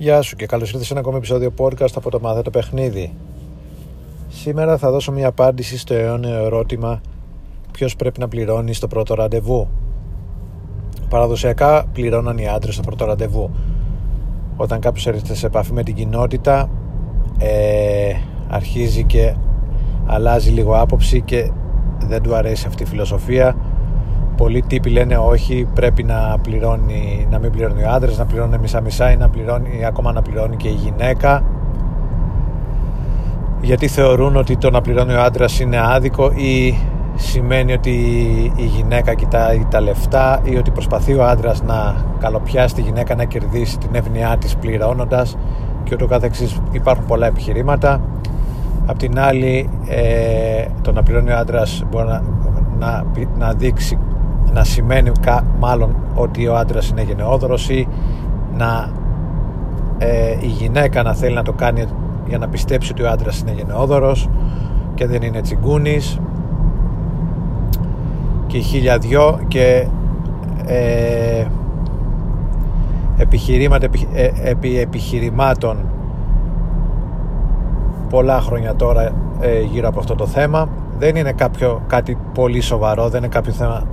Γεια σου και καλώς ήρθες σε ένα ακόμη επεισόδιο podcast από το Μάθε το Παιχνίδι. Σήμερα θα δώσω μια απάντηση στο αιώνιο ερώτημα ποιος πρέπει να πληρώνει στο πρώτο ραντεβού. Παραδοσιακά πληρώναν οι άντρες στο πρώτο ραντεβού. Όταν κάποιος έρχεται σε επαφή με την κοινότητα ε, αρχίζει και αλλάζει λίγο άποψη και δεν του αρέσει αυτή η φιλοσοφία πολλοί τύποι λένε όχι πρέπει να πληρώνει να μην πληρώνει ο άντρας να πληρώνει μισά μισά ή να πληρώνει ή ακόμα να πληρώνει και η γυναίκα. Γιατί θεωρούν ότι το να πληρώνει ο άντρας είναι άδικο ή σημαίνει ότι η γυναίκα κοιτάει τα λεφτά ή ότι προσπαθεί ο άντρας να καλοπιάσει τη γυναίκα να κερδίσει την εύνοιά της πληρώνοντας και ούτω καθεξής. Υπάρχουν πολλά επιχειρήματα. Απ' την άλλη ε, το να πληρώνει ο άντρας μπορεί να, να, να δείξει να σημαίνει μάλλον ότι ο άντρας είναι γενναιόδωρος ή να ε, η γυναίκα να θέλει να το κάνει για να πιστέψει ότι ο άντρας είναι γενναιόδωρος και δεν είναι τσιγκούνης. Και χίλια δυο και ε, επιχειρήματα ε, επί επιχειρημάτων πολλά χρόνια τώρα ε, γύρω από αυτό το θέμα. Δεν είναι κάποιο, κάτι πολύ σοβαρό δεν είναι κάποιο θέμα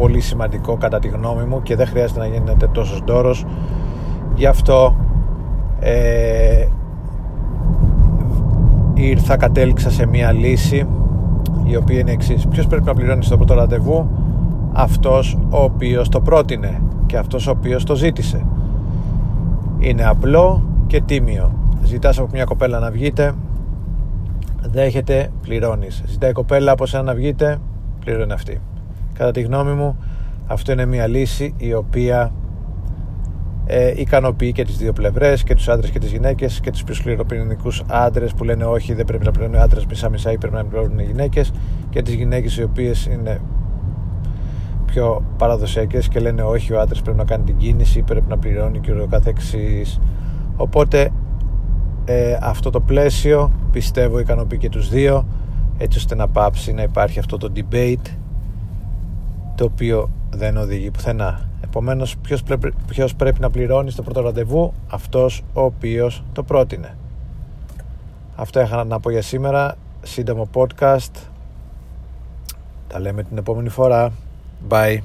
πολύ σημαντικό κατά τη γνώμη μου και δεν χρειάζεται να γίνεται τόσος ντόρος. Γι' αυτό ε, ήρθα κατέληξα σε μια λύση η οποία είναι εξής. Ποιος πρέπει να πληρώνει στο πρώτο ραντεβού; Αυτός ο οποίος το πρότεινε και αυτός ο οποίος το ζήτησε. Είναι απλό και τίμιο. Ζητάς από μια κοπέλα να βγείτε δέχεται πληρώνεις. Ζητάει κοπέλα από σένα να βγείτε πληρώνει αυτή Κατά τη γνώμη μου αυτό είναι μια λύση η οποία ε, ικανοποιεί και τις δύο πλευρές και τους άντρες και τις γυναίκες και τους πιο σκληροπυρηνικούς άντρες που λένε όχι δεν πρέπει να πληρώνουν οι άντρες μισά μισά ή πρέπει να πληρώνουν οι γυναίκες και τις γυναίκες οι οποίες είναι πιο παραδοσιακές και λένε όχι ο άντρας πρέπει να κάνει την κίνηση πρέπει να πληρώνει και ο καθεξής. Οπότε ε, αυτό το πλαίσιο πιστεύω ικανοποιεί και τους δύο έτσι ώστε να πάψει να υπάρχει αυτό το debate το οποίο δεν οδηγεί πουθενά. Επομένως, ποιος πρέπει να πληρώνει στο πρώτο ραντεβού, αυτός ο οποίος το πρότεινε. Αυτό είχα να πω για σήμερα. Σύντομο podcast. Τα λέμε την επόμενη φορά. Bye.